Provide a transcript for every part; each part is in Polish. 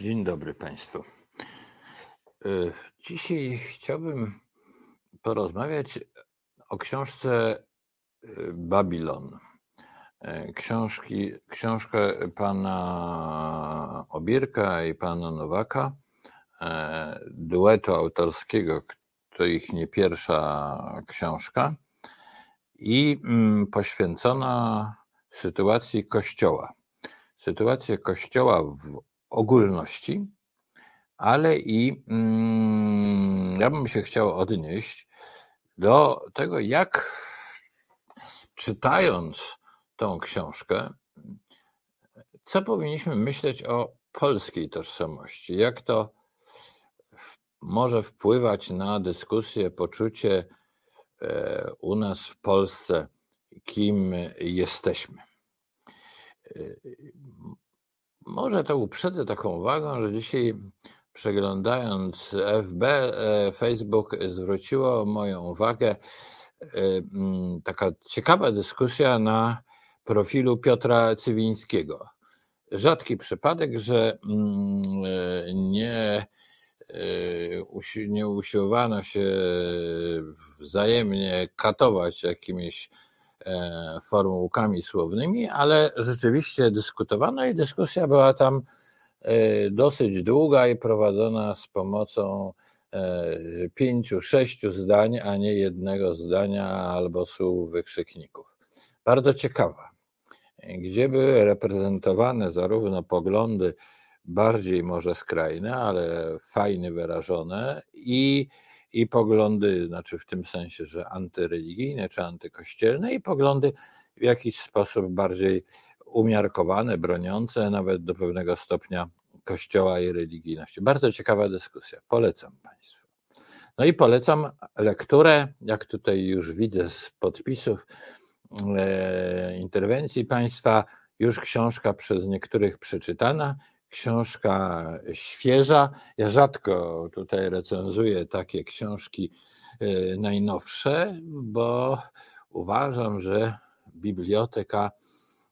Dzień dobry Państwu. E, Dzisiaj chciałbym porozmawiać o książce e, Babilon. E, Książki, książkę pana Obierka i pana Nowaka, duetu autorskiego, to ich nie pierwsza książka i mm, poświęcona sytuacji Kościoła. Sytuacja Kościoła w ogólności, ale i mm, ja bym się chciał odnieść do tego, jak czytając tą książkę, co powinniśmy myśleć o polskiej tożsamości, jak to może wpływać na dyskusję, poczucie e, u nas w Polsce, kim jesteśmy. Może to uprzedzę taką uwagą, że dzisiaj przeglądając FB, e, Facebook zwróciło moją uwagę e, mm, taka ciekawa dyskusja na profilu Piotra Cywińskiego. Rzadki przypadek, że mm, e, nie, nie usiłowano się wzajemnie katować jakimiś formułkami słownymi, ale rzeczywiście dyskutowano i dyskusja była tam e, dosyć długa i prowadzona z pomocą e, pięciu, sześciu zdań, a nie jednego zdania albo słów wykrzykników. Bardzo ciekawa, gdzie były reprezentowane zarówno poglądy bardziej może skrajne, ale fajnie wyrażone i, i poglądy, znaczy w tym sensie, że antyreligijne czy antykościelne i poglądy w jakiś sposób bardziej umiarkowane, broniące nawet do pewnego stopnia Kościoła i religijności. Bardzo ciekawa dyskusja. Polecam Państwu. No i polecam lekturę, jak tutaj już widzę z podpisów e, interwencji Państwa, już książka przez niektórych przeczytana, książka świeża. Ja rzadko tutaj recenzuję takie książki e, najnowsze, bo uważam, że biblioteka,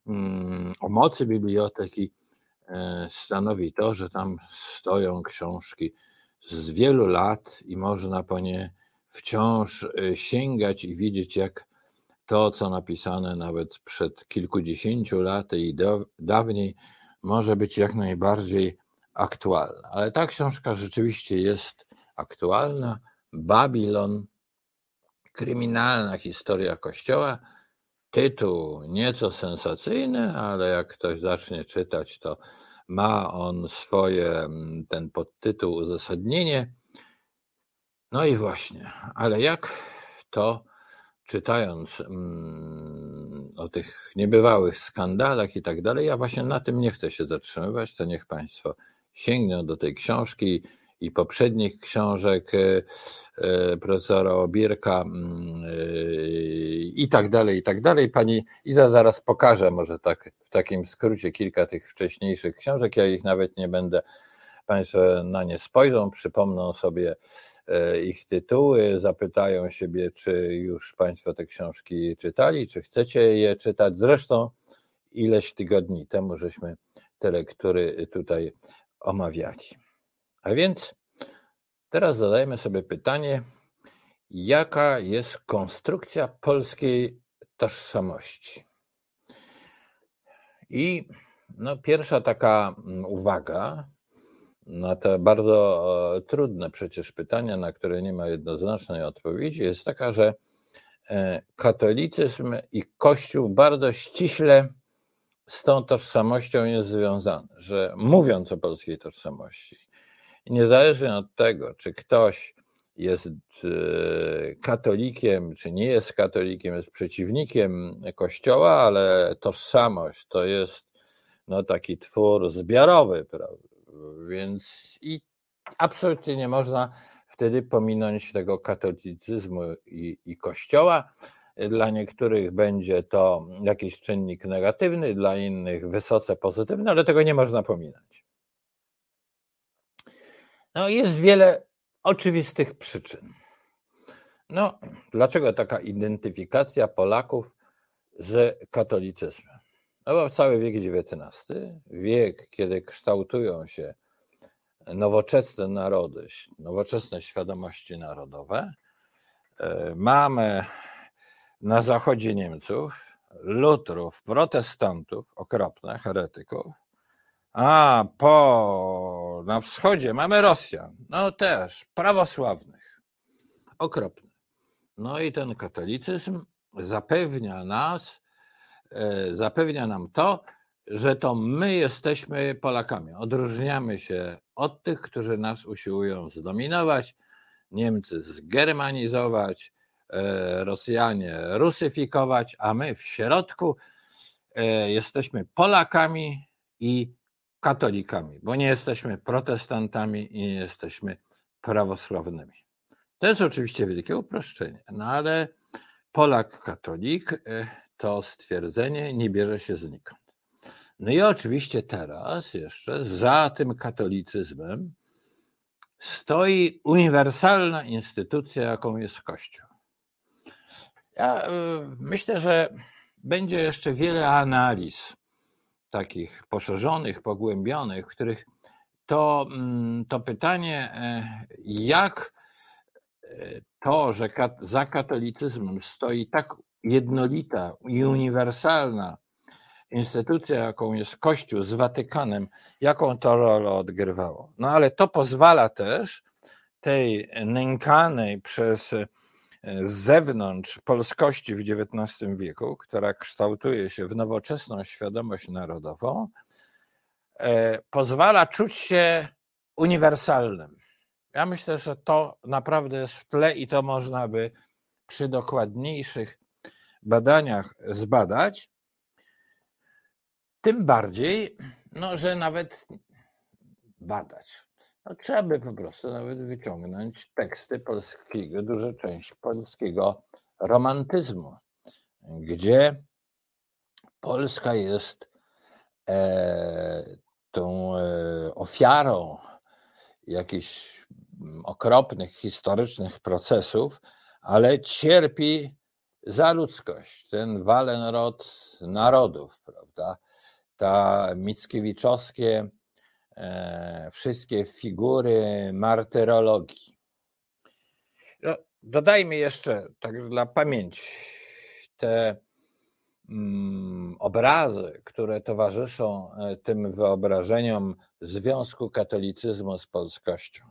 mm, o mocy biblioteki e, stanowi to, że tam stoją książki z wielu lat i można po nie wciąż e, sięgać i widzieć, jak to, co napisane nawet przed kilkudziesięciu laty i dawniej, może być jak najbardziej aktualne. Ale ta książka rzeczywiście jest aktualna. Babilon, kryminalna historia Kościoła. Tytuł nieco sensacyjny, ale jak ktoś zacznie czytać, to ma on swoje, mm, ten podtytuł, uzasadnienie. No i właśnie, ale jak to czytając mm, o tych niebywałych skandalach i tak dalej, ja właśnie na tym nie chcę się zatrzymywać, to niech Państwo sięgną do tej książki i poprzednich książek e, e, profesora Obierka mm, e, i tak dalej, i tak dalej. Pani Iza zaraz pokaże może tak w takim skrócie kilka tych wcześniejszych książek, ja ich nawet nie będę Państwo na nie spojrzą, przypomną sobie e, ich tytuły, zapytają siebie, czy już Państwo te książki czytali, czy chcecie je czytać. Zresztą ileś tygodni temu żeśmy te lektury tutaj omawiali. A więc teraz zadajmy sobie pytanie, jaka jest konstrukcja polskiej tożsamości? I no, pierwsza taka mm, uwaga na te bardzo e, trudne przecież pytania, na które nie ma jednoznacznej odpowiedzi, jest taka, że e, katolicyzm i Kościół bardzo ściśle z tą tożsamością jest związany, że mówiąc o polskiej tożsamości, niezależnie od tego, czy ktoś jest e, katolikiem, czy nie jest katolikiem, jest przeciwnikiem Kościoła, ale tożsamość to jest no, taki twór zbiorowy, prawda? Więc i absolutnie nie można wtedy pominąć tego katolicyzmu i, i Kościoła. Dla niektórych będzie to jakiś czynnik negatywny, dla innych wysoce pozytywny, ale tego nie można pominąć. No, jest wiele oczywistych przyczyn. No, dlaczego taka identyfikacja Polaków z katolicyzmem? No bo cały wiek XIX, wiek, kiedy kształtują się nowoczesne narody, nowoczesne świadomości narodowe. E, mamy na zachodzie Niemców lutrów, protestantów, okropne, heretyków, a po, na wschodzie mamy Rosjan, no też prawosławnych, okropne. No i ten katolicyzm zapewnia nas, zapewnia nam to, że to my jesteśmy Polakami. Odróżniamy się od tych, którzy nas usiłują zdominować, Niemcy zgermanizować, e, Rosjanie rusyfikować, a my w środku e, jesteśmy Polakami i katolikami, bo nie jesteśmy protestantami i nie jesteśmy prawosławnymi. To jest oczywiście wielkie uproszczenie, no ale Polak katolik e, to stwierdzenie nie bierze się znikąd. No i oczywiście teraz jeszcze za tym katolicyzmem stoi uniwersalna instytucja, jaką jest Kościół. Ja e, myślę, że będzie jeszcze wiele analiz takich poszerzonych, pogłębionych, w których to, mm, to pytanie, e, jak to, że za katolicyzmem stoi tak jednolita i uniwersalna instytucja, jaką jest Kościół z Watykanem, jaką to rolę odgrywało. No ale to pozwala też tej nękanej przez e, z zewnątrz polskości w XIX wieku, która kształtuje się w nowoczesną świadomość narodową, e, pozwala czuć się uniwersalnym. Ja myślę, że to naprawdę jest w tle i to można by przy dokładniejszych badaniach zbadać. Tym bardziej, no, że nawet badać. No, trzeba by po prostu nawet wyciągnąć teksty polskiego, duża część polskiego romantyzmu, gdzie Polska jest e, tą e, ofiarą jakichś okropnych historycznych procesów, ale cierpi za ludzkość, ten walenrod narodów, prawda? Ta Mickiewiczowskie e, wszystkie figury martyrologii. No, dodajmy jeszcze, tak dla pamięci, te mm, obrazy, które towarzyszą e, tym wyobrażeniom związku katolicyzmu z polskością.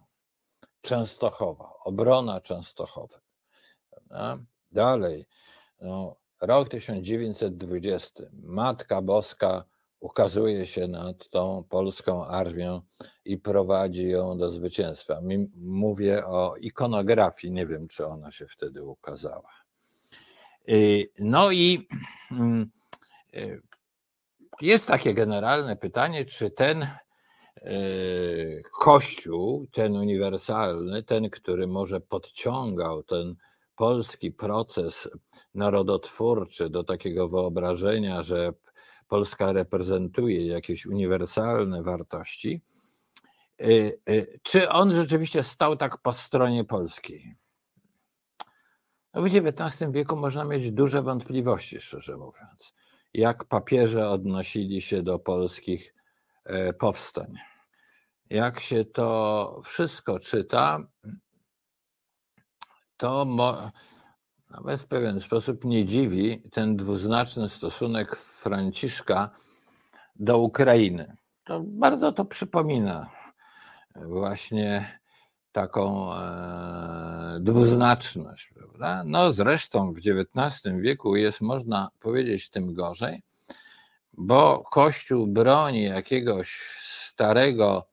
Częstochowa, obrona Częstochowy. Prawda? Dalej, no, rok 1920, Matka Boska ukazuje się nad tą polską armią i prowadzi ją do zwycięstwa. Mówię o ikonografii, nie wiem, czy ona się wtedy ukazała. No i mm, y, jest takie generalne pytanie, czy ten y, kościół, ten uniwersalny, ten, który może podciągał ten polski proces narodotwórczy do takiego wyobrażenia, że Polska reprezentuje jakieś uniwersalne wartości, y, y, czy on rzeczywiście stał tak po stronie polskiej? No w XIX wieku można mieć duże wątpliwości, szczerze mówiąc, jak papieże odnosili się do polskich e, powstań. Jak się to wszystko czyta, to nawet w pewien sposób nie dziwi ten dwuznaczny stosunek Franciszka do Ukrainy. To bardzo to przypomina właśnie taką e, dwuznaczność, prawda? No zresztą w XIX wieku jest, można powiedzieć, tym gorzej, bo Kościół broni jakiegoś starego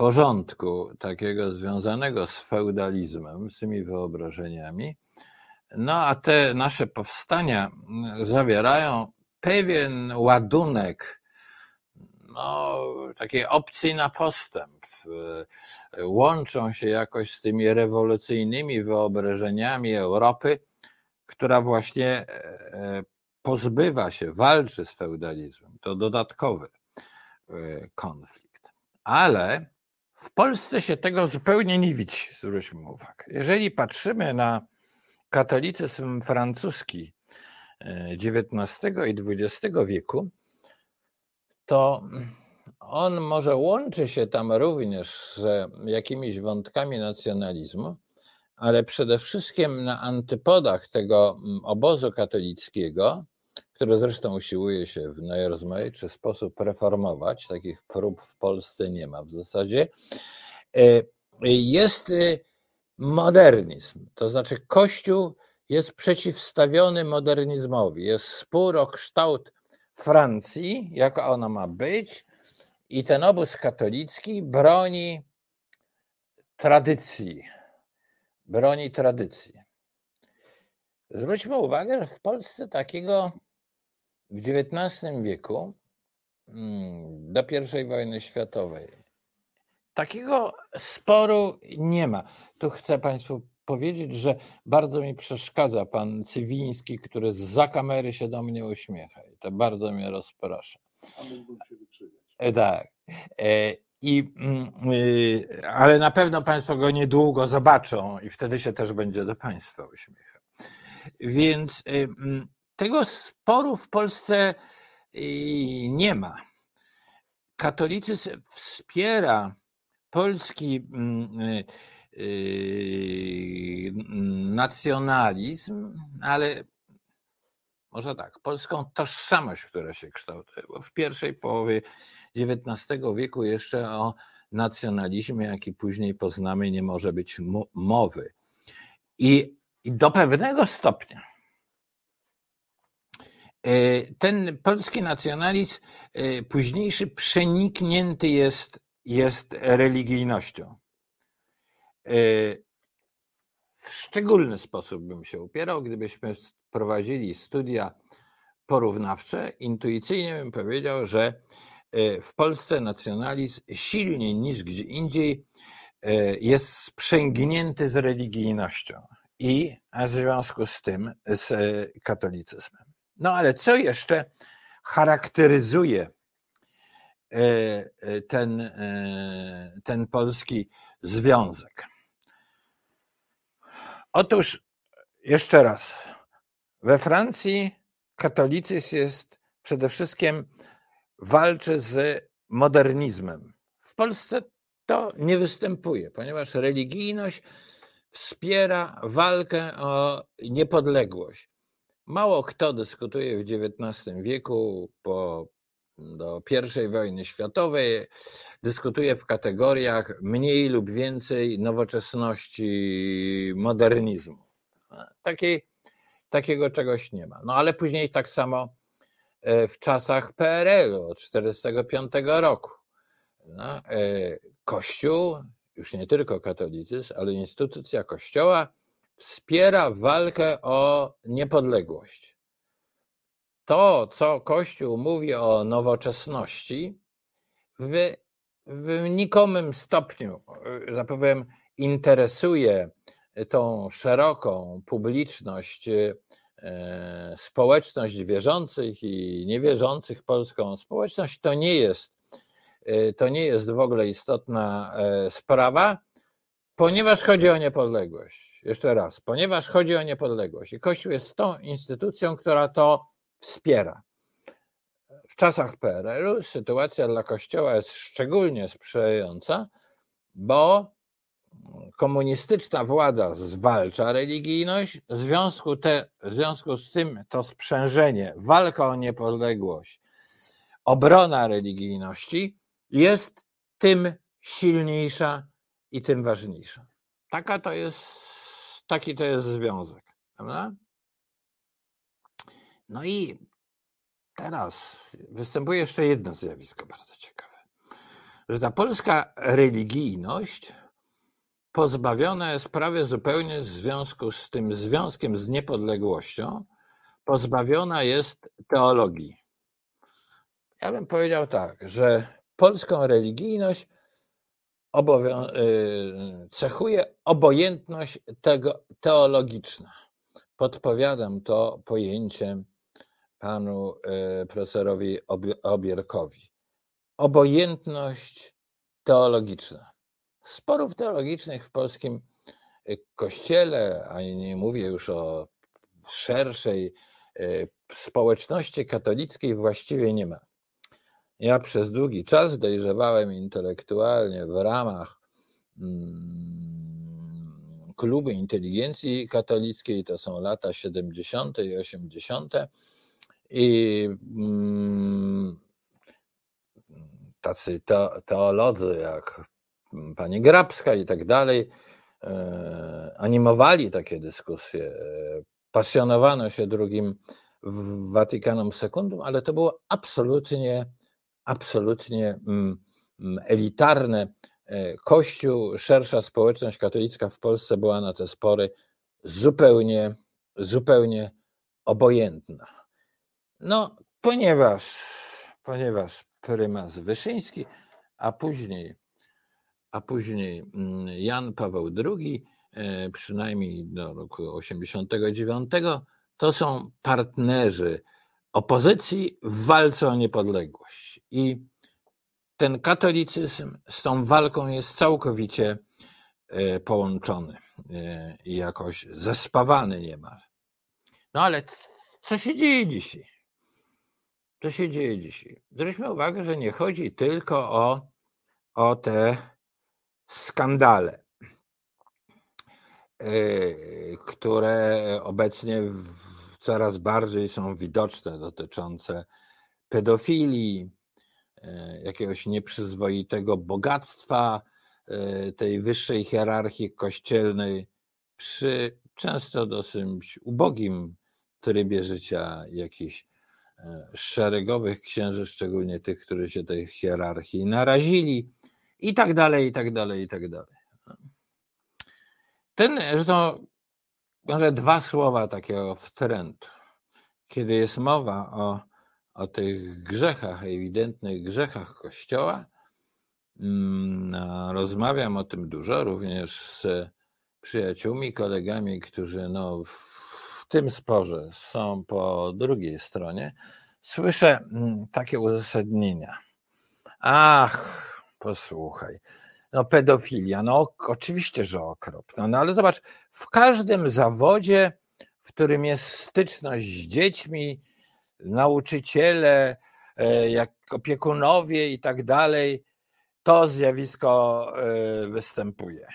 porządku, takiego związanego z feudalizmem, z tymi wyobrażeniami, no a te nasze powstania zawierają pewien ładunek no, takiej opcji na postęp. Łączą się jakoś z tymi rewolucyjnymi wyobrażeniami Europy, która właśnie e, pozbywa się, walczy z feudalizmem. To dodatkowy e, konflikt. Ale w Polsce się tego zupełnie nie widzi, zwróćmy uwagę. Jeżeli patrzymy na katolicyzm francuski XIX e, i XX wieku, to on może łączy się tam również z jakimiś wątkami nacjonalizmu, ale przede wszystkim na antypodach tego mm, obozu katolickiego, który zresztą usiłuje się w najrozmaitszy sposób reformować, takich prób w Polsce nie ma w zasadzie, e, jest e, modernizm. To znaczy, Kościół jest przeciwstawiony modernizmowi. Jest spór o kształt Francji, jaka ona ma być, i ten obóz katolicki broni tradycji. Broni tradycji. Zwróćmy uwagę, że w Polsce takiego w XIX wieku mm, do I wojny światowej takiego sporu nie ma. Tu chcę Państwu powiedzieć, że bardzo mi przeszkadza pan Cywiński, który za kamery się do mnie uśmiecha i to bardzo mnie rozprasza. E, tak. E, I, mm, y, ale na pewno Państwo go niedługo zobaczą i wtedy się też będzie do Państwa uśmiechał. Więc y, mm, tego sporu w Polsce y, nie ma. Katolicyzm wspiera polski mm, nacjonalizm, ale może tak, polską tożsamość, która się kształtuje, bo w pierwszej połowie XIX wieku jeszcze o nacjonalizmie, jaki później poznamy, nie może być mowy. I, i do pewnego stopnia ten polski nacjonalizm e, późniejszy przeniknięty jest, jest religijnością. E, w szczególny sposób bym się upierał, gdybyśmy prowadzili studia porównawcze, intuicyjnie bym powiedział, że e, w Polsce nacjonalizm silniej niż gdzie indziej e, jest sprzęgnięty z religijnością i w związku z tym z e, katolicyzmem. No ale co jeszcze charakteryzuje ten, ten polski związek? Otóż jeszcze raz, we Francji katolicyzm jest przede wszystkim walczy z modernizmem. W Polsce to nie występuje, ponieważ religijność wspiera walkę o niepodległość. Mało kto dyskutuje w XIX wieku po do I wojny światowej, dyskutuje w kategoriach mniej lub więcej nowoczesności, modernizmu. Takiej takiego czegoś nie ma. No ale później tak samo e, w czasach PRL-u od 1945 roku. No, e, Kościół, już nie tylko katolicyzm, ale instytucja Kościoła wspiera walkę o niepodległość. To, co Kościół mówi o nowoczesności, w, w nikomym stopniu, że tak interesuje tą szeroką publiczność, e, społeczność wierzących i niewierzących polską społeczność, to nie jest, e, to nie jest w ogóle istotna e, sprawa, ponieważ chodzi o niepodległość. Jeszcze raz, ponieważ chodzi o niepodległość. I Kościół jest tą instytucją, która to wspiera. W czasach PRL-u sytuacja dla Kościoła jest szczególnie sprzyjająca, bo komunistyczna władza zwalcza religijność, w związku, te, w związku z tym to sprzężenie, walka o niepodległość, obrona religijności jest tym silniejsza i tym ważniejsza. Taka to jest, taki to jest związek. Prawda? No i teraz występuje jeszcze jedno zjawisko bardzo ciekawe, że ta polska religijność pozbawiona jest prawie zupełnie w związku z tym związkiem z niepodległością, pozbawiona jest teologii. Ja bym powiedział tak, że polską religijność y, cechuje obojętność tego teologiczna. Podpowiadam to pojęciem panu y, profesorowi Obierkowi. Obojętność teologiczna. Sporów teologicznych w polskim y, kościele, a nie mówię już o szerszej społeczności katolickiej, właściwie nie ma. Ja przez długi czas dojrzewałem intelektualnie w ramach mm, klubu inteligencji katolickiej, to są lata 70. i 80. I mm, tacy teolodzy jak pani Grabska i tak dalej e, animowali takie dyskusje, pasjonowano się drugim Watykanom Sekundum, ale to było absolutnie, absolutnie mm, mm, elitarne. E, Kościół, szersza społeczność katolicka w Polsce była na te spory zupełnie, zupełnie obojętna. No, ponieważ, ponieważ prymas Wyszyński, a później, a później mm, Jan Paweł II, e, przynajmniej do roku 89, to są partnerzy opozycji w walce o niepodległość. I ten katolicyzm z tą walką jest całkowicie e, połączony e, i jakoś zespawany niemal. No ale co się dzieje dzisiaj? Co się dzieje dzisiaj? Zwróćmy uwagę, że nie chodzi tylko o, o te skandale, e, które obecnie coraz bardziej są widoczne, dotyczące pedofilii, e, jakiegoś nieprzyzwoitego bogactwa e, tej wyższej hierarchii kościelnej przy często dosyć ubogim trybie życia jakichś e, szeregowych księży, szczególnie tych, którzy się tej hierarchii narazili i tak dalej, i tak dalej, i tak dalej. Ten, zresztą może dwa słowa takiego wtrętu. Kiedy jest mowa o, o tych grzechach, ewidentnych grzechach Kościoła, mm, no, rozmawiam o tym dużo, również z przyjaciółmi, kolegami, którzy no, w tym sporze są po drugiej stronie. Słyszę mm, takie uzasadnienia. Ach, posłuchaj, no pedofilia, no oczywiście, że okropna, no ale zobacz, w każdym zawodzie, w którym jest styczność z dziećmi, nauczyciele, e, jak opiekunowie i tak dalej, to zjawisko e, występuje.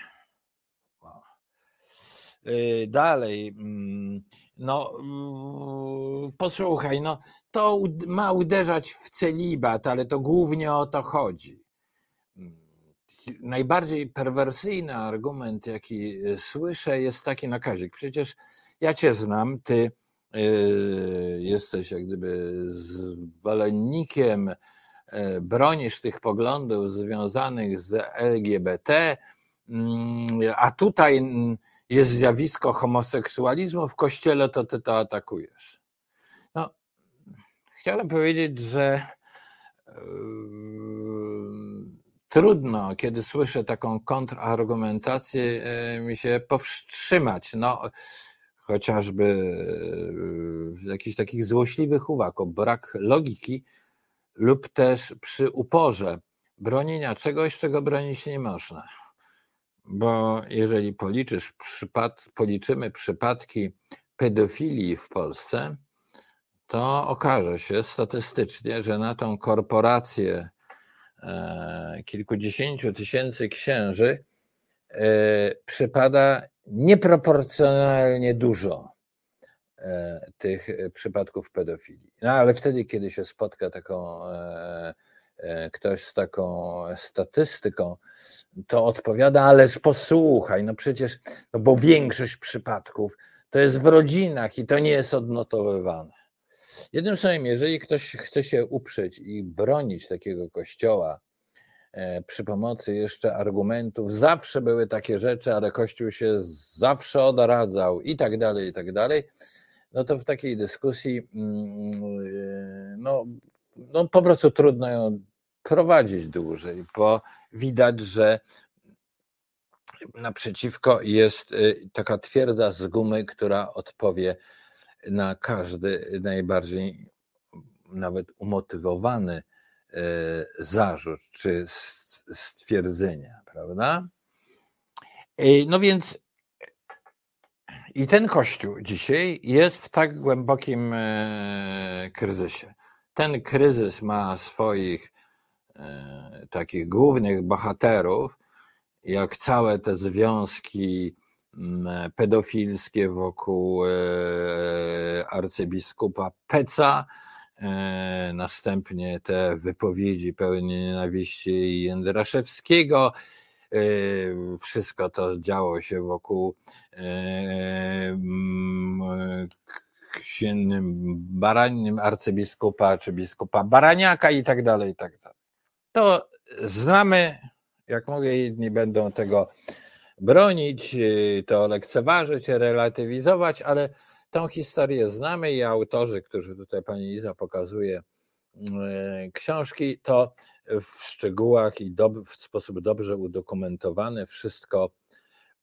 E, dalej, mm, no mm, posłuchaj, no to ma uderzać w celibat, ale to głównie o to chodzi najbardziej perwersyjny argument, jaki e, słyszę, jest taki na Kazik. Przecież ja cię znam, ty e, jesteś jak gdyby zwolennikiem, e, bronisz tych poglądów związanych z LGBT, mm, a tutaj jest zjawisko homoseksualizmu w kościele, to ty to atakujesz. No, chciałem powiedzieć, że trudno, kiedy słyszę taką kontrargumentację, e, mi się powstrzymać. No, chociażby e, jakichś takich złośliwych uwag o brak logiki lub też przy uporze bronienia czegoś, czego bronić nie można. Bo jeżeli policzysz przypad, policzymy przypadki pedofilii w Polsce, to okaże się statystycznie, że na tą korporację kilkudziesięciu tysięcy księży e, przypada nieproporcjonalnie dużo e, tych przypadków pedofilii. No ale wtedy, kiedy się spotka taką, ktoś z taką statystyką, to odpowiada, ależ posłuchaj, no przecież, no bo większość przypadków to jest w rodzinach i to nie jest odnotowywane. Jednym słowem, jeżeli ktoś chce się uprzeć i bronić takiego kościoła e, przy pomocy jeszcze argumentów, zawsze były takie rzeczy, ale kościół się zawsze odradzał i tak dalej, i tak dalej, no to w takiej dyskusji mm, e, no, no po prostu trudno ją prowadzić dłużej, bo widać, że naprzeciwko jest e, taka twierdza z gumy, która odpowie na każdy najbardziej nawet umotywowany e, zarzut czy stwierdzenia, prawda? E, no więc i ten kościół dzisiaj jest w tak głębokim e, kryzysie. Ten kryzys ma swoich takich głównych bohaterów, jak całe te związki pedofilskie wokół arcybiskupa Peca, następnie te wypowiedzi pełne nienawiści Jędraszewskiego, wszystko to działo się wokół księdnym barannym arcybiskupa czy biskupa Baraniaka i tak dalej, i tak dalej. To znamy, jak mówię, jedni będą tego bronić, to lekceważyć, relatywizować, ale tą historię znamy i autorzy, którzy tutaj pani Iza pokazuje książki, to w szczegółach i w sposób dobrze udokumentowany wszystko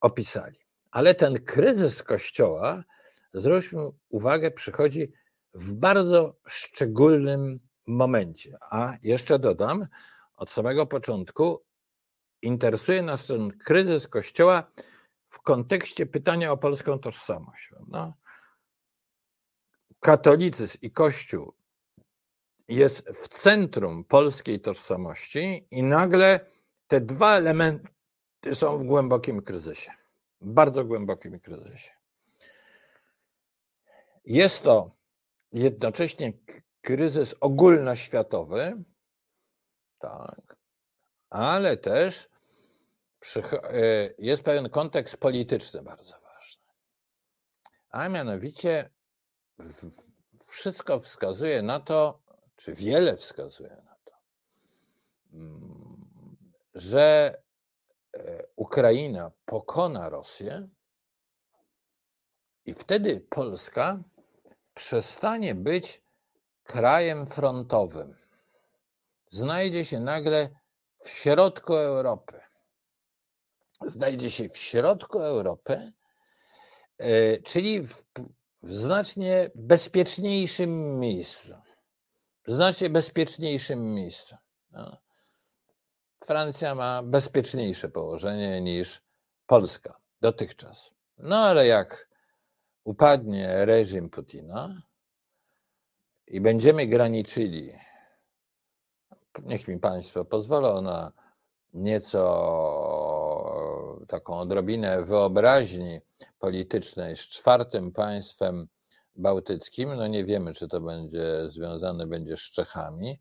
opisali. Ale ten kryzys Kościoła zwróćmy uwagę, przychodzi w bardzo szczególnym momencie. A jeszcze dodam, od samego początku interesuje nas ten kryzys Kościoła w kontekście pytania o polską tożsamość. No, katolicyzm i Kościół jest w centrum polskiej tożsamości, i nagle te dwa elementy są w głębokim kryzysie. Bardzo głębokim kryzysie. Jest to jednocześnie kryzys ogólnoświatowy, tak, ale też jest pewien kontekst polityczny bardzo ważny. A mianowicie wszystko wskazuje na to, czy wiele wskazuje na to, mm, że e, Ukraina pokona Rosję i wtedy Polska przestanie być krajem frontowym. Znajdzie się nagle w środku Europy. Znajdzie się w środku Europy, e, czyli w, w znacznie bezpieczniejszym miejscu. W znacznie bezpieczniejszym miejscu. No. Francja ma bezpieczniejsze położenie niż Polska dotychczas. No ale jak upadnie reżim Putina i będziemy graniczyli, niech mi Państwo pozwolą na nieco taką odrobinę wyobraźni politycznej z czwartym państwem bałtyckim. No nie wiemy, czy to będzie związane będzie z Czechami.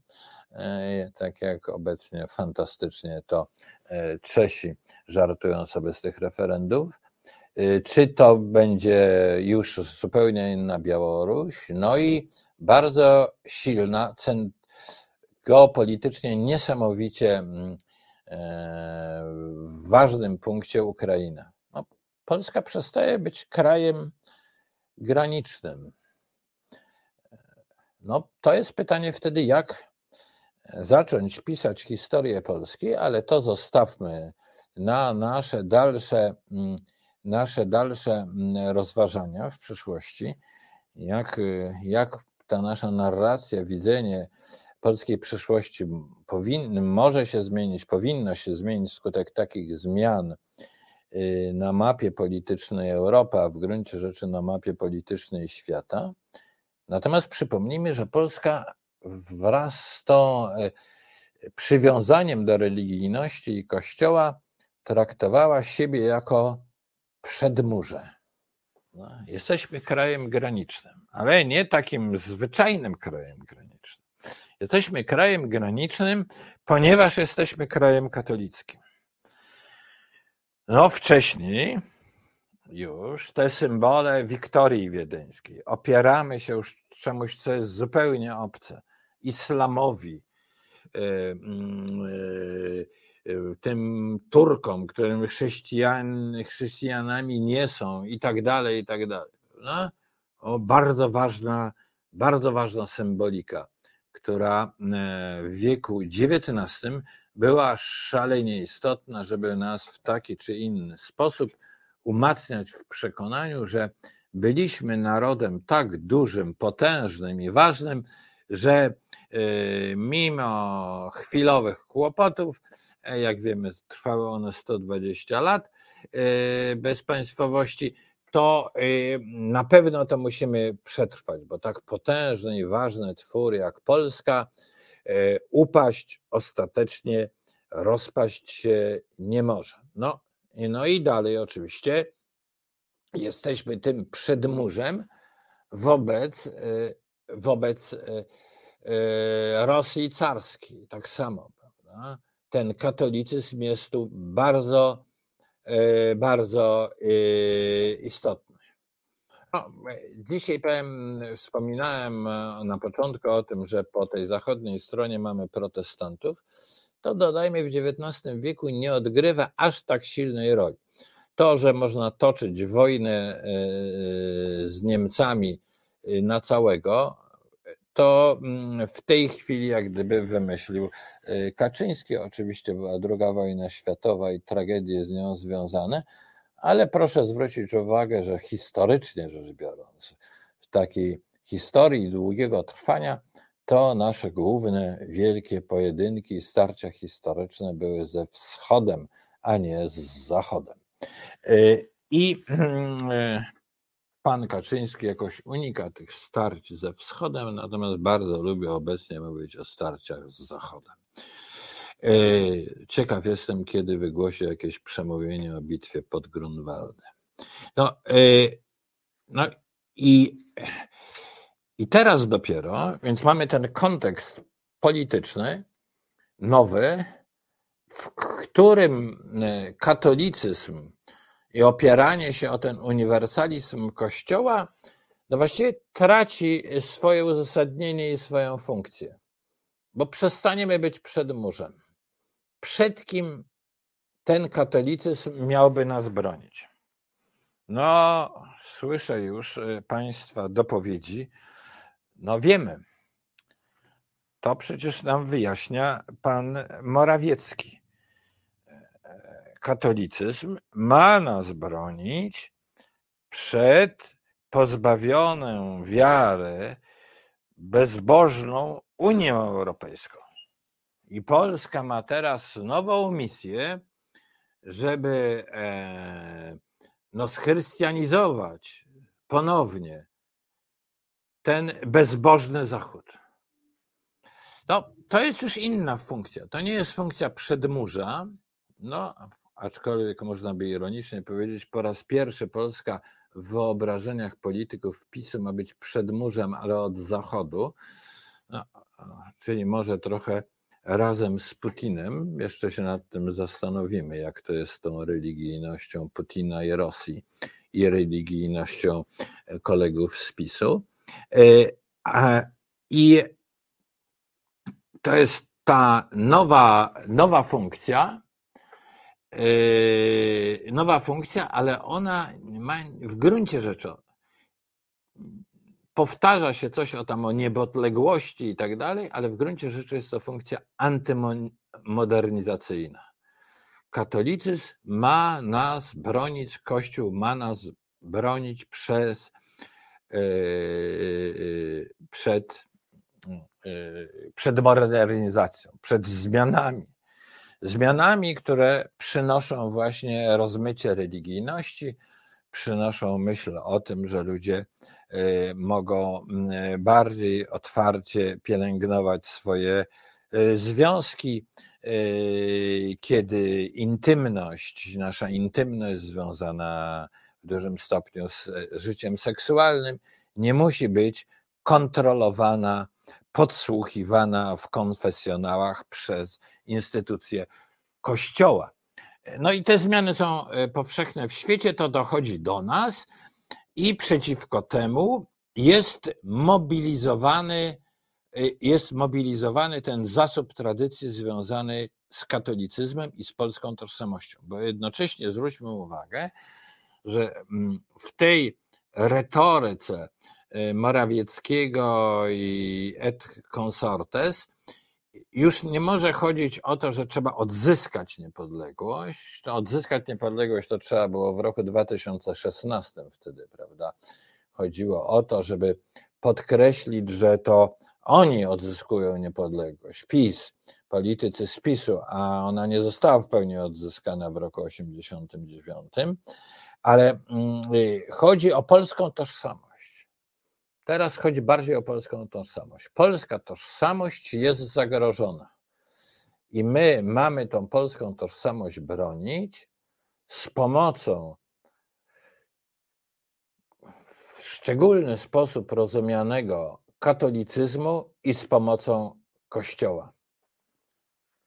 E, tak jak obecnie fantastycznie to e, Czesi żartują sobie z tych referendów. Y, czy to będzie już zupełnie inna Białoruś, no i bardzo silna, geopolitycznie niesamowicie mm, e, w ważnym punkcie Ukraina. No, Polska przestaje być krajem granicznym. No, to jest pytanie wtedy, jak zacząć pisać historię Polski, ale to zostawmy na nasze dalsze mm, nasze dalsze mm, rozważania w przyszłości, jak, jak ta nasza narracja, widzenie polskiej przyszłości powinny, może się zmienić, powinno się zmienić wskutek takich zmian y, na mapie politycznej Europy, a w gruncie rzeczy na mapie politycznej świata. Natomiast przypomnijmy, że Polska wraz z tą y, przywiązaniem do religijności i Kościoła traktowała siebie jako przedmurze. No, jesteśmy krajem granicznym, ale nie takim zwyczajnym krajem granicznym. Jesteśmy krajem granicznym, ponieważ jesteśmy krajem katolickim. No, wcześniej już te symbole Wiktorii Wiedeńskiej opieramy się już czemuś, co jest zupełnie obce islamowi, yy, yy, Y, tym Turkom, którym chrześcijan, chrześcijanami nie są i tak dalej, i tak dalej. No, o, bardzo ważna, bardzo ważna symbolika, która e, w wieku XIX była szalenie istotna, żeby nas w taki czy inny sposób umacniać w przekonaniu, że byliśmy narodem tak dużym, potężnym i ważnym, że y, mimo chwilowych kłopotów, e, jak wiemy, trwały one 120 lat y, bezpaństwowości, to y, na pewno to musimy przetrwać, bo tak potężny i ważny twór jak Polska upaść ostatecznie, rozpaść się nie może. No, no i dalej oczywiście jesteśmy tym przedmurzem wobec, wobec Rosji carskiej, tak samo. Prawda? Ten katolicyzm jest tu bardzo, bardzo istotny. No, dzisiaj powiem, wspominałem e, na początku o tym, że po tej zachodniej stronie mamy protestantów. To dodajmy, w XIX wieku nie odgrywa aż tak silnej roli. To, że można toczyć wojnę e, z Niemcami e, na całego, to mm, w tej chwili jak gdyby wymyślił Kaczyński. Oczywiście była druga wojna światowa i tragedie z nią związane, ale proszę zwrócić uwagę, że historycznie rzecz biorąc, w takiej historii długiego trwania, to nasze główne wielkie pojedynki, starcia historyczne były ze wschodem, a nie z zachodem. Y, I y, pan Kaczyński jakoś unika tych starć ze wschodem, natomiast bardzo lubi obecnie mówić o starciach z zachodem. E, ciekaw jestem, kiedy wygłosi jakieś przemówienie o bitwie pod Grunwaldem. No, e, no i, i teraz dopiero, więc mamy ten kontekst polityczny, nowy, w którym e, katolicyzm i opieranie się o ten uniwersalizm Kościoła, no właściwie traci swoje uzasadnienie i swoją funkcję, bo przestaniemy być przed murzem przed kim ten katolicyzm miałby nas bronić? No, słyszę już e, Państwa dopowiedzi. No, wiemy. To przecież nam wyjaśnia pan Morawiecki. Katolicyzm ma nas bronić przed pozbawioną wiary bezbożną Unią Europejską. I Polska ma teraz nową misję, żeby e, no, schrystianizować ponownie ten bezbożny Zachód. No, to jest już inna funkcja. To nie jest funkcja przedmurza, no, aczkolwiek można by ironicznie powiedzieć, po raz pierwszy Polska w wyobrażeniach polityków PiSu ma być przedmurzem, ale od Zachodu, no, czyli może trochę razem z Putinem, jeszcze się nad tym zastanowimy, jak to jest z tą religijnością Putina i Rosji i religijnością kolegów z PiSu. E, I to jest ta nowa, nowa funkcja, nowa funkcja, ale ona ma w gruncie rzeczy powtarza się coś o tam o niepodległości i tak dalej, ale w gruncie rzeczy jest to funkcja antymodernizacyjna. Katolicyzm ma nas bronić, Kościół ma nas bronić przez, yy, przed, yy, przed modernizacją, przed zmianami. Zmianami, które przynoszą właśnie rozmycie religijności, przynoszą myśl o tym, że ludzie y, mogą y, bardziej otwarcie pielęgnować swoje y, związki, kiedy intymność, nasza intymność związana w dużym stopniu z życiem seksualnym, nie musi być kontrolowana, podsłuchiwana w konfesjonałach przez instytucje Kościoła. No i te zmiany są e, powszechne w świecie, to dochodzi do nas i przeciwko temu jest mobilizowany, e, jest mobilizowany ten zasób tradycji związany z katolicyzmem i z polską tożsamością. Bo jednocześnie zwróćmy uwagę, że mm, w tej retoryce e, Morawieckiego i et consortes już nie może chodzić o to, że trzeba odzyskać niepodległość. Odzyskać niepodległość to trzeba było w roku 2016 wtedy, prawda? Chodziło o to, żeby podkreślić, że to oni odzyskują niepodległość. PiS, politycy z PiSu, a ona nie została w pełni odzyskana w roku 89, ale mm, chodzi o polską tożsamość. Teraz chodzi bardziej o polską tożsamość. Polska tożsamość jest zagrożona. I my mamy tą polską tożsamość bronić z pomocą w szczególny sposób rozumianego katolicyzmu i z pomocą Kościoła.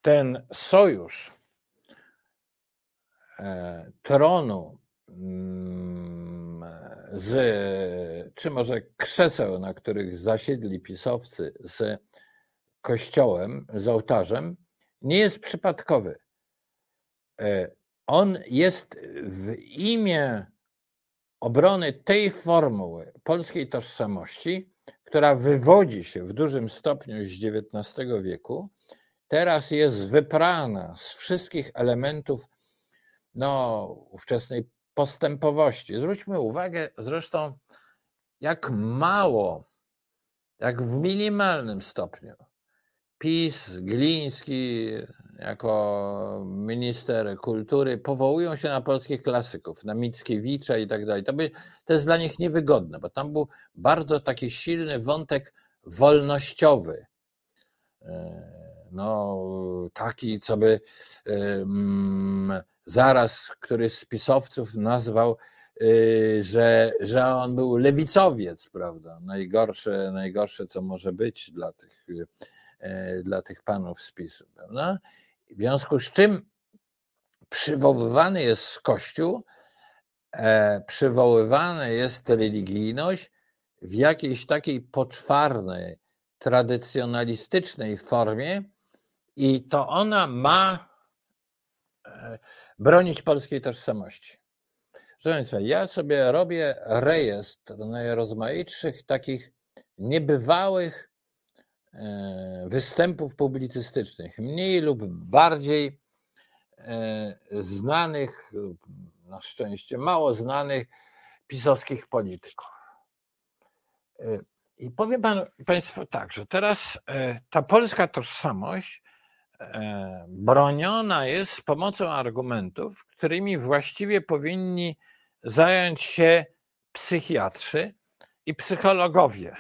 Ten sojusz e, tronu z, czy może krzeseł, na których zasiedli pisowcy z kościołem, z ołtarzem, nie jest przypadkowy. E, on jest w imię obrony tej formuły polskiej tożsamości, która wywodzi się w dużym stopniu z XIX wieku, teraz jest wyprana z wszystkich elementów no, ówczesnej postępowości. Zwróćmy uwagę zresztą, jak mało, jak w minimalnym stopniu PiS, Gliński jako minister kultury powołują się na polskich klasyków, na Mickiewicza i tak dalej. To, by, to jest dla nich niewygodne, bo tam był bardzo taki silny wątek wolnościowy. E, no, taki, co by zaraz któryś z pisowców nazwał, y, że, że on był lewicowiec, prawda? Najgorsze, najgorsze, co może być dla tych E, dla tych panów z PiSu. Prawda? W związku z czym przywoływany jest Kościół, e, przywoływana jest religijność w jakiejś takiej poczwarnej, tradycjonalistycznej formie i to ona ma bronić polskiej tożsamości. Państwa, ja sobie robię rejestr najrozmaitszych takich niebywałych E, występów publicystycznych, mniej lub bardziej e, znanych, na szczęście mało znanych pisowskich polityków. E, I powiem pan, Państwu tak, że teraz ta polska tożsamość broniona jest z pomocą argumentów, którymi właściwie powinni zająć się psychiatrzy i psychologowie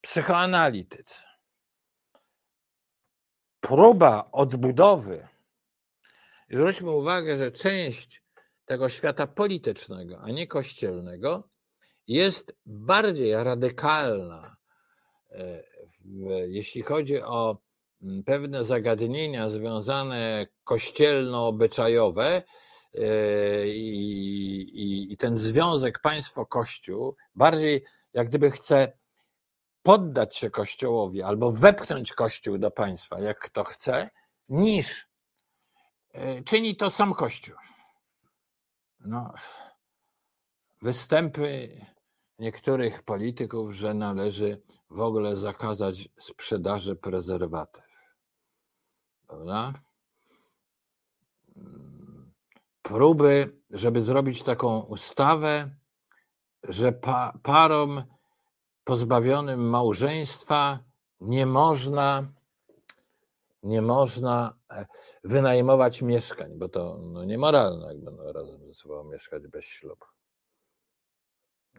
psychoanalitycy. Próba odbudowy, zwróćmy uwagę, że część tego świata politycznego, a nie kościelnego, jest bardziej radykalna, e, jeśli chodzi o pewne zagadnienia związane kościelno-obyczajowe e, i, i, i ten związek państwo-kościół, bardziej jak gdyby chce poddać się Kościołowi albo wepchnąć Kościół do państwa, jak kto chce, niż e, czyni to sam Kościół. No, występy niektórych polityków, że należy w ogóle zakazać sprzedaży prezerwatyw. Prawda? Próby, żeby zrobić taką ustawę, że pa, parom pozbawionym małżeństwa nie można, nie można e, wynajmować mieszkań, bo to no, niemoralne, jak będą razem ze sobą mieszkać bez ślubu.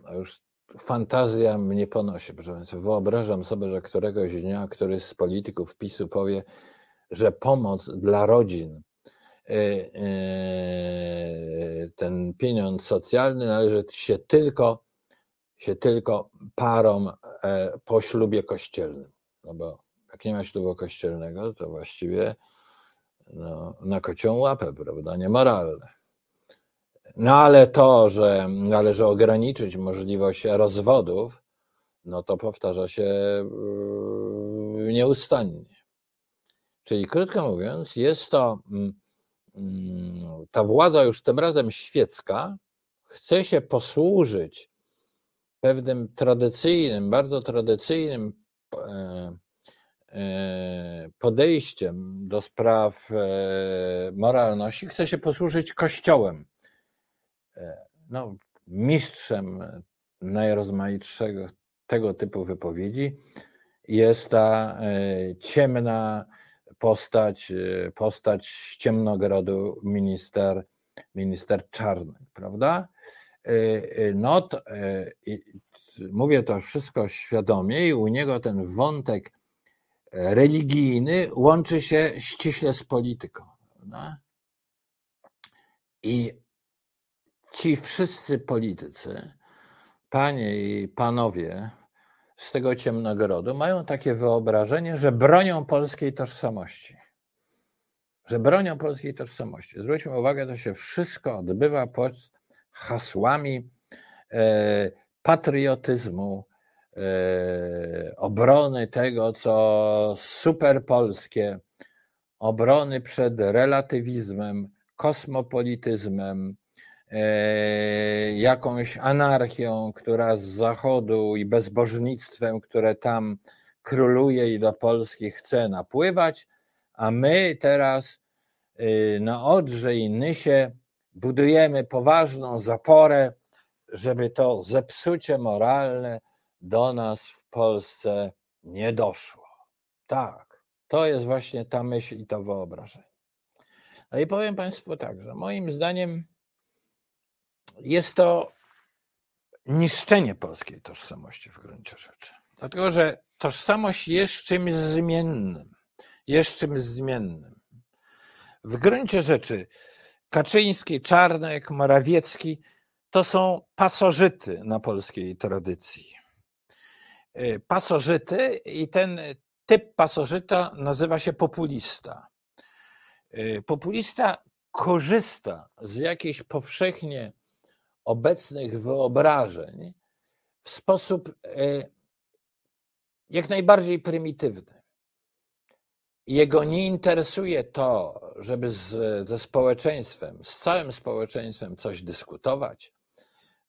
No już fantazja mnie ponosi, proszę. Wyobrażam sobie, że któregoś dnia któryś z polityków PiSu powie, że pomoc dla rodzin, e, e, ten pieniądz socjalny należy się tylko się tylko parom e, po ślubie kościelnym. No bo jak nie ma ślubu kościelnego, to właściwie no, na kocią łapę, prawda, niemoralne. No ale to, że należy ograniczyć możliwość rozwodów, no to powtarza się yy, nieustannie. Czyli krótko mówiąc, jest to mm, mm, ta władza już tym razem świecka, chce się posłużyć pewnym tradycyjnym, bardzo tradycyjnym e, e, podejściem do spraw e, moralności, chce się posłużyć Kościołem. No, mistrzem najrozmaitszego tego typu wypowiedzi jest ta ciemna postać, postać z ciemnogrodu minister, minister Czarny, prawda? Y, y, not, y, mówię to wszystko świadomie i u niego ten wątek religijny łączy się ściśle z polityką. Prawda? I ci wszyscy politycy, panie i panowie z tego ciemnogrodu, mają takie wyobrażenie, że bronią polskiej tożsamości. Że bronią polskiej tożsamości. Zwróćmy uwagę, to się wszystko odbywa pod hasłami e, patriotyzmu, e, obrony tego, co super polskie, obrony przed relatywizmem, kosmopolityzmem, jakąś anarchią, która z zachodu i bezbożnictwem, które tam króluje i do Polski chce napływać, a my teraz y, na Odrze i Nysie budujemy poważną zaporę, żeby to zepsucie moralne do nas w Polsce nie doszło. Tak, to jest właśnie ta myśl i to wyobrażenie. No i powiem Państwu tak, że moim zdaniem jest to niszczenie polskiej tożsamości w gruncie rzeczy. Dlatego, że tożsamość jest czymś zmiennym. Jest czymś zmiennym. W gruncie rzeczy Kaczyński, Czarnek, Morawiecki to są pasożyty na polskiej tradycji. Y, pasożyty i ten typ pasożyta nazywa się populista. Y, populista korzysta z jakichś powszechnie obecnych wyobrażeń w sposób y, jak najbardziej prymitywny. Jego nie interesuje to, żeby z, ze społeczeństwem, z całym społeczeństwem coś dyskutować,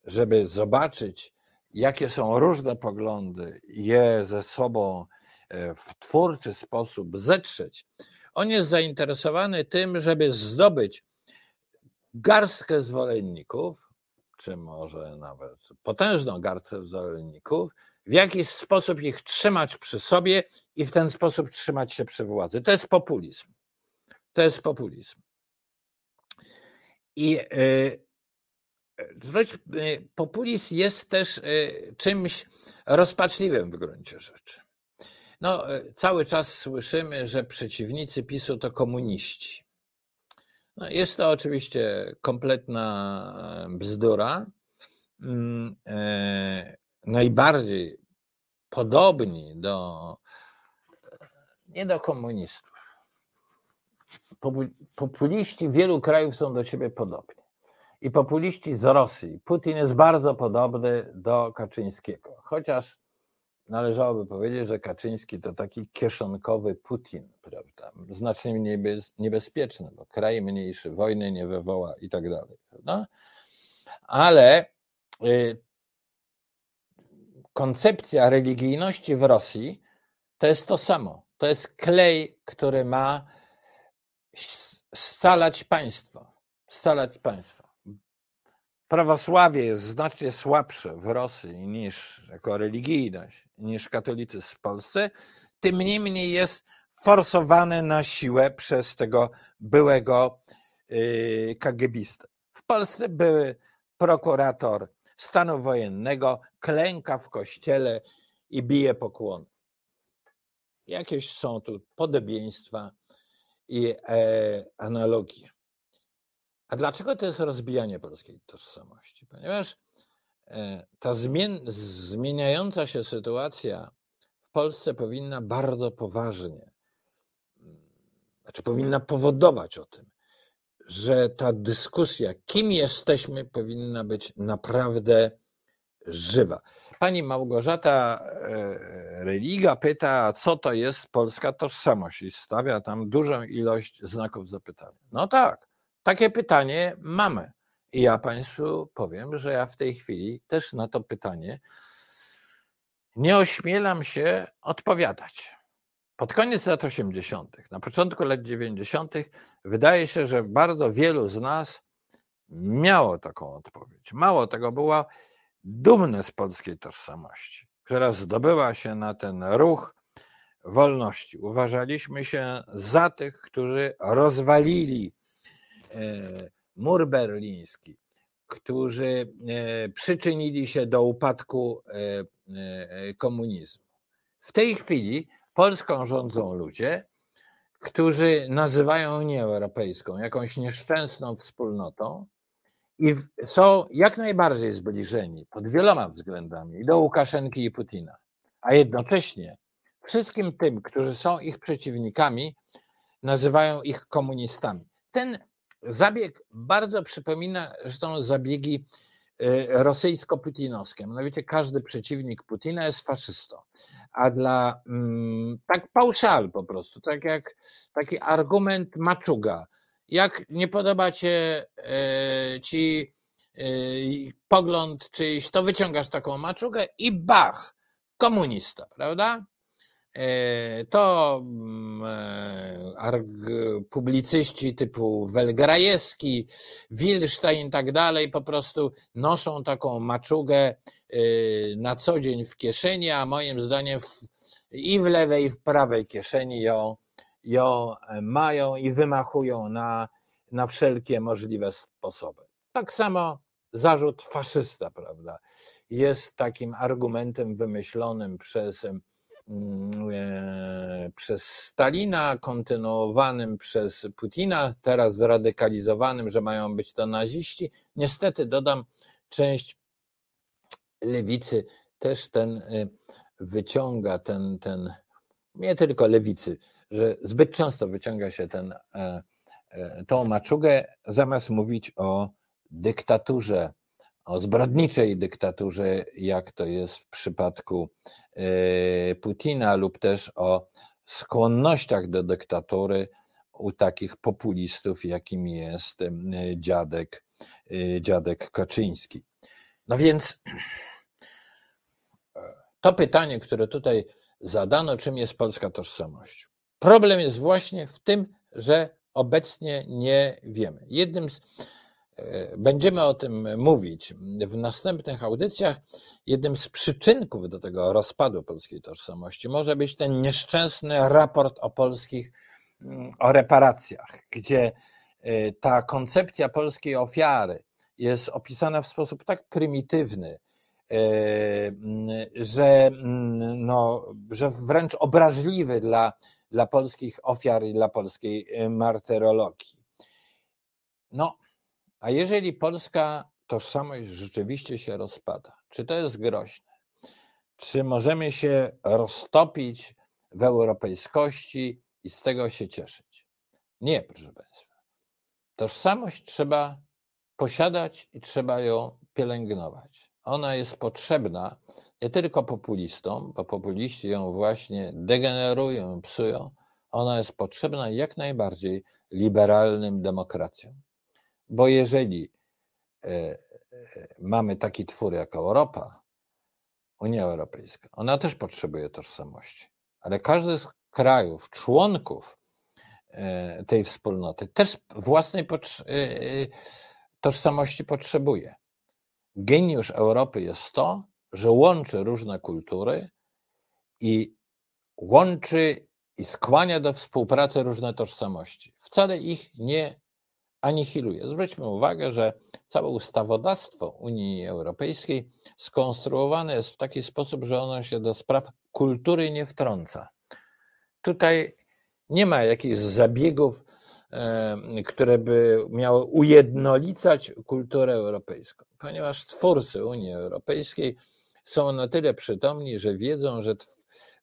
żeby zobaczyć, jakie są różne poglądy, je ze sobą e, w twórczy sposób zetrzeć. On jest zainteresowany tym, żeby zdobyć garstkę zwolenników, czy może nawet potężną garstkę zwolenników, w jakiś sposób ich trzymać przy sobie i w ten sposób trzymać się przy władzy. To jest populizm. To jest populizm. I e, populizm jest też e, czymś rozpaczliwym w gruncie rzeczy. No, cały czas słyszymy, że przeciwnicy PiSu to komuniści. No, jest to oczywiście kompletna bzdura. Mm, najbardziej podobni do nie do komunistów. Populiści wielu krajów są do ciebie podobni. I populiści z Rosji. Putin jest bardzo podobny do Kaczyńskiego. Chociaż należałoby powiedzieć, że Kaczyński to taki kieszonkowy Putin, prawda? Znacznie mniej niebezpieczny, bo kraj mniejszy, wojny nie wywoła i tak dalej. Ale y, koncepcja religijności w Rosji to jest to samo. To jest klej, który ma scalać państwo. Scalać państwo. Prawosławie jest znacznie słabsze w Rosji niż jako religijność, niż katolicyzm w Polsce. Tym niemniej jest forsowane na siłę przez tego byłego yy, kagebistę. W Polsce były prokurator stanu wojennego klęka w kościele i bije pokłon. Jakieś są tu podobieństwa i e, analogie. A dlaczego to jest rozbijanie polskiej tożsamości? Ponieważ e, ta zmien, zmieniająca się sytuacja w Polsce powinna bardzo poważnie, znaczy powinna powodować o tym, że ta dyskusja, kim jesteśmy, powinna być naprawdę żywa. Pani Małgorzata e, Religa pyta, co to jest polska tożsamość i stawia tam dużą ilość znaków zapytania. No tak, takie pytanie mamy. I ja Państwu powiem, że ja w tej chwili też na to pytanie nie ośmielam się odpowiadać. Pod koniec lat 80., na początku lat 90., wydaje się, że bardzo wielu z nas miało taką odpowiedź. Mało tego, było dumne z polskiej tożsamości, która zdobyła się na ten ruch wolności. Uważaliśmy się za tych, którzy rozwalili mur berliński, którzy przyczynili się do upadku komunizmu. W tej chwili Polską rządzą ludzie, którzy nazywają Unię Europejską jakąś nieszczęsną wspólnotą i są jak najbardziej zbliżeni pod wieloma względami do Łukaszenki i Putina, a jednocześnie wszystkim tym, którzy są ich przeciwnikami, nazywają ich komunistami. Ten zabieg bardzo przypomina zresztą zabiegi y, rosyjsko-putinowskie. Mianowicie każdy przeciwnik Putina jest faszystą. A dla mm, tak pauszal po prostu, tak jak taki argument maczuga. Jak nie podoba cię e, ci e, pogląd czyjś, to wyciągasz taką maczugę i bach, komunista, prawda? E, to mm, publicyści typu Welgrajewski, Wilstein i tak dalej po prostu noszą taką maczugę na co dzień w kieszeni, a moim zdaniem i w lewej, i w prawej kieszeni ją ją e, mają i wymachują na, na wszelkie możliwe sposoby. Tak samo zarzut faszysta, prawda, jest takim argumentem wymyślonym przez, e, przez Stalina, kontynuowanym przez Putina, teraz zradykalizowanym, że mają być to naziści. Niestety dodam, część lewicy też ten e, wyciąga ten, ten nie tylko lewicy, że zbyt często wyciąga się ten, e, e, tą maczugę, zamiast mówić o dyktaturze, o zbrodniczej dyktaturze, jak to jest w przypadku e, Putina, lub też o skłonnościach do dyktatury u takich populistów, jakim jest dziadek, dziadek Kaczyński. No więc to pytanie, które tutaj zadano, czym jest polska tożsamość. Problem jest właśnie w tym, że obecnie nie wiemy. Jednym z, e, będziemy o tym mówić w następnych audycjach. Jednym z przyczynków do tego rozpadu polskiej tożsamości może być ten nieszczęsny raport o polskich, mm, o reparacjach, gdzie e, ta koncepcja polskiej ofiary jest opisana w sposób tak prymitywny, E, że, no, że wręcz obraźliwy dla, dla polskich ofiar i dla polskiej e, martyrologii. No, a jeżeli polska tożsamość rzeczywiście się rozpada, czy to jest groźne? Czy możemy się roztopić w europejskości i z tego się cieszyć? Nie, proszę Państwa. Tożsamość trzeba posiadać i trzeba ją pielęgnować ona jest potrzebna nie tylko populistom, bo populiści ją właśnie degenerują, psują, ona jest potrzebna jak najbardziej liberalnym demokracjom. Bo jeżeli e, e, mamy taki twór jak Europa, Unia Europejska, ona też potrzebuje tożsamości, ale każdy z krajów, członków e, tej wspólnoty też własnej tożsamości potrzebuje. Geniusz Europy jest to, że łączy różne kultury i łączy i skłania do współpracy różne tożsamości. Wcale ich nie anihiluje. Zwróćmy uwagę, że całe ustawodawstwo Unii Europejskiej skonstruowane jest w taki sposób, że ono się do spraw kultury nie wtrąca. Tutaj nie ma jakichś zabiegów które by miały ujednolicać kulturę europejską, ponieważ twórcy Unii Europejskiej są na tyle przytomni, że wiedzą, że,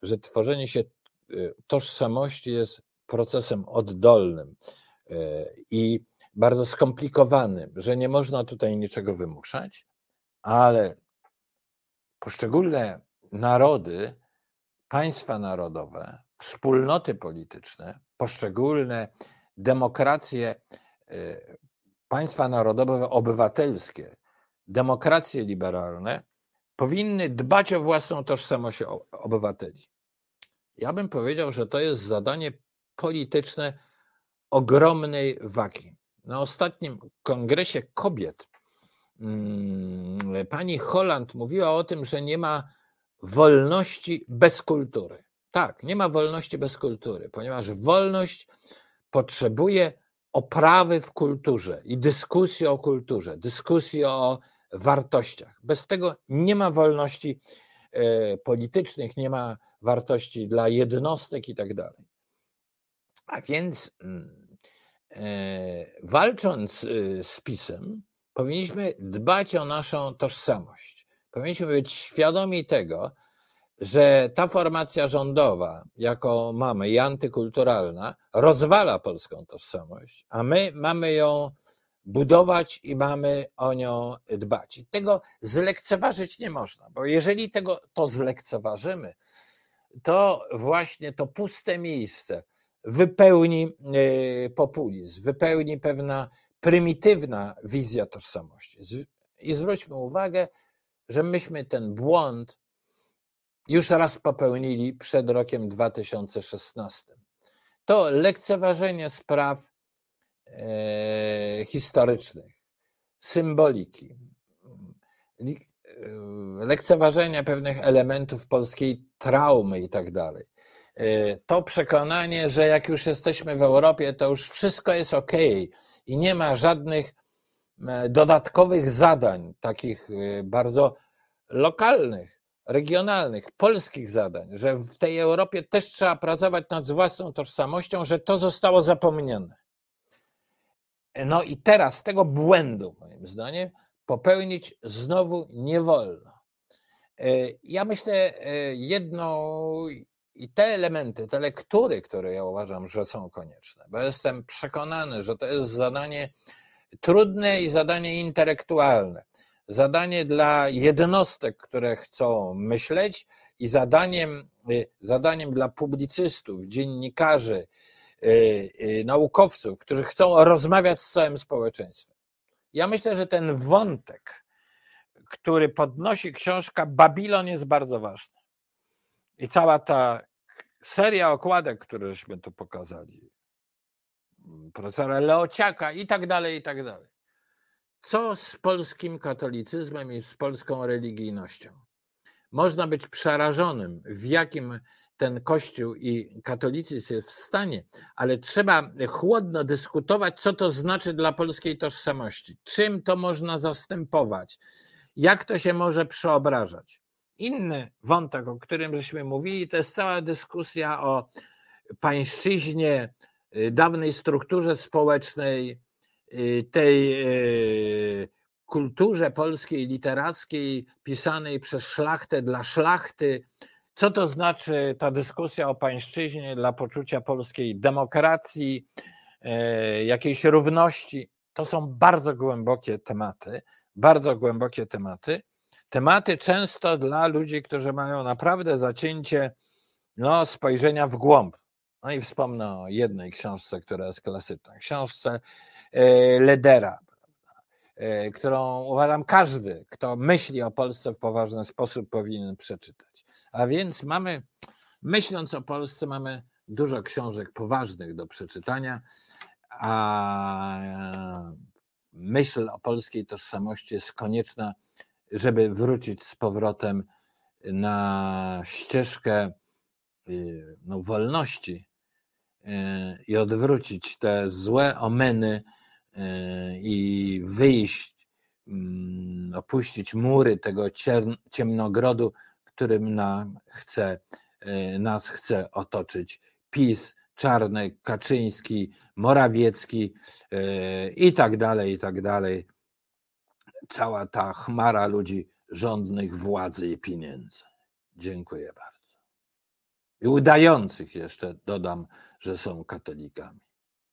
że tworzenie się y, tożsamości jest procesem oddolnym y, i bardzo skomplikowanym, że nie można tutaj niczego wymuszać, ale poszczególne narody, państwa narodowe, wspólnoty polityczne, poszczególne demokracje, e, państwa narodowe, obywatelskie, demokracje liberalne powinny dbać o własną tożsamość obywateli. Ja bym powiedział, że to jest zadanie polityczne ogromnej wagi. Na ostatnim kongresie kobiet mm, pani Holland mówiła o tym, że nie ma wolności bez kultury. Tak, nie ma wolności bez kultury, ponieważ wolność potrzebuje oprawy w kulturze i dyskusji o kulturze, dyskusji o wartościach. Bez tego nie ma wolności e, politycznych, nie ma wartości dla jednostek i tak dalej. A więc mm, walcząc y, z PiSem, powinniśmy dbać o naszą tożsamość. Powinniśmy być świadomi tego, że ta formacja rządowa, jaką mamy, i antykulturalna, rozwala polską tożsamość, a my mamy ją budować i mamy o nią dbać. I tego zlekceważyć nie można, bo jeżeli tego to zlekceważymy, to właśnie to puste miejsce wypełni e, populizm, wypełni pewna prymitywna wizja tożsamości. I zwróćmy uwagę, że myśmy ten błąd już raz popełnili przed rokiem 2016. To lekceważenie spraw e, historycznych, symboliki, e, lekceważenie pewnych elementów polskiej traumy i tak dalej. E, to przekonanie, że jak już jesteśmy w Europie, to już wszystko jest ok i nie ma żadnych e, dodatkowych zadań, takich e, bardzo lokalnych, regionalnych, polskich zadań, że w tej Europie też trzeba pracować nad własną tożsamością, że to zostało zapomniane. No i teraz tego błędu, moim zdaniem, popełnić znowu nie wolno. E, ja myślę e, jedno i te elementy, te lektury, które ja uważam, że są konieczne, bo jestem przekonany, że to jest zadanie trudne i zadanie intelektualne zadanie dla jednostek, które chcą myśleć i zadaniem, y, zadaniem dla publicystów, dziennikarzy, y, y, naukowców, którzy chcą rozmawiać z całym społeczeństwem. Ja myślę, że ten wątek, który podnosi książka Babilon jest bardzo ważny. I cała ta seria okładek, któreśmy tu pokazali, profesora Leociaka i tak dalej, i tak dalej co z polskim katolicyzmem i z polską religijnością? Można być przerażonym, w jakim ten Kościół i katolicyzm jest w stanie, ale trzeba chłodno dyskutować, co to znaczy dla polskiej tożsamości, czym to można zastępować, jak to się może przeobrażać. Inny wątek, o którym żeśmy mówili, to jest cała dyskusja o pańszczyźnie, y, dawnej strukturze społecznej, Y, tej y, kulturze polskiej, literackiej, pisanej przez szlachtę dla szlachty. Co to znaczy ta dyskusja o pańszczyźnie dla poczucia polskiej demokracji, jakiejś równości? To są bardzo głębokie tematy, bardzo głębokie tematy. Tematy często dla ludzi, którzy mają naprawdę zacięcie no, spojrzenia w głąb. No i wspomnę o jednej książce, która jest klasyczna. Książce e, Ledera, e, którą uważam każdy, kto myśli o Polsce w poważny sposób, powinien przeczytać. A więc mamy, myśląc o Polsce, mamy dużo książek poważnych do przeczytania, a myśl o polskiej tożsamości jest konieczna, żeby wrócić z powrotem na ścieżkę y, no, wolności, E, i odwrócić te złe omeny e, i wyjść, mm, opuścić mury tego ciemnogrodu, którym nam chce, nas chce otoczyć PiS, Czarnek, Kaczyński, Morawiecki i tak dalej, i tak dalej. Cała ta chmara ludzi rządnych władzy i pieniędzy. Dziękuję bardzo. I udających jeszcze dodam, że są katolikami.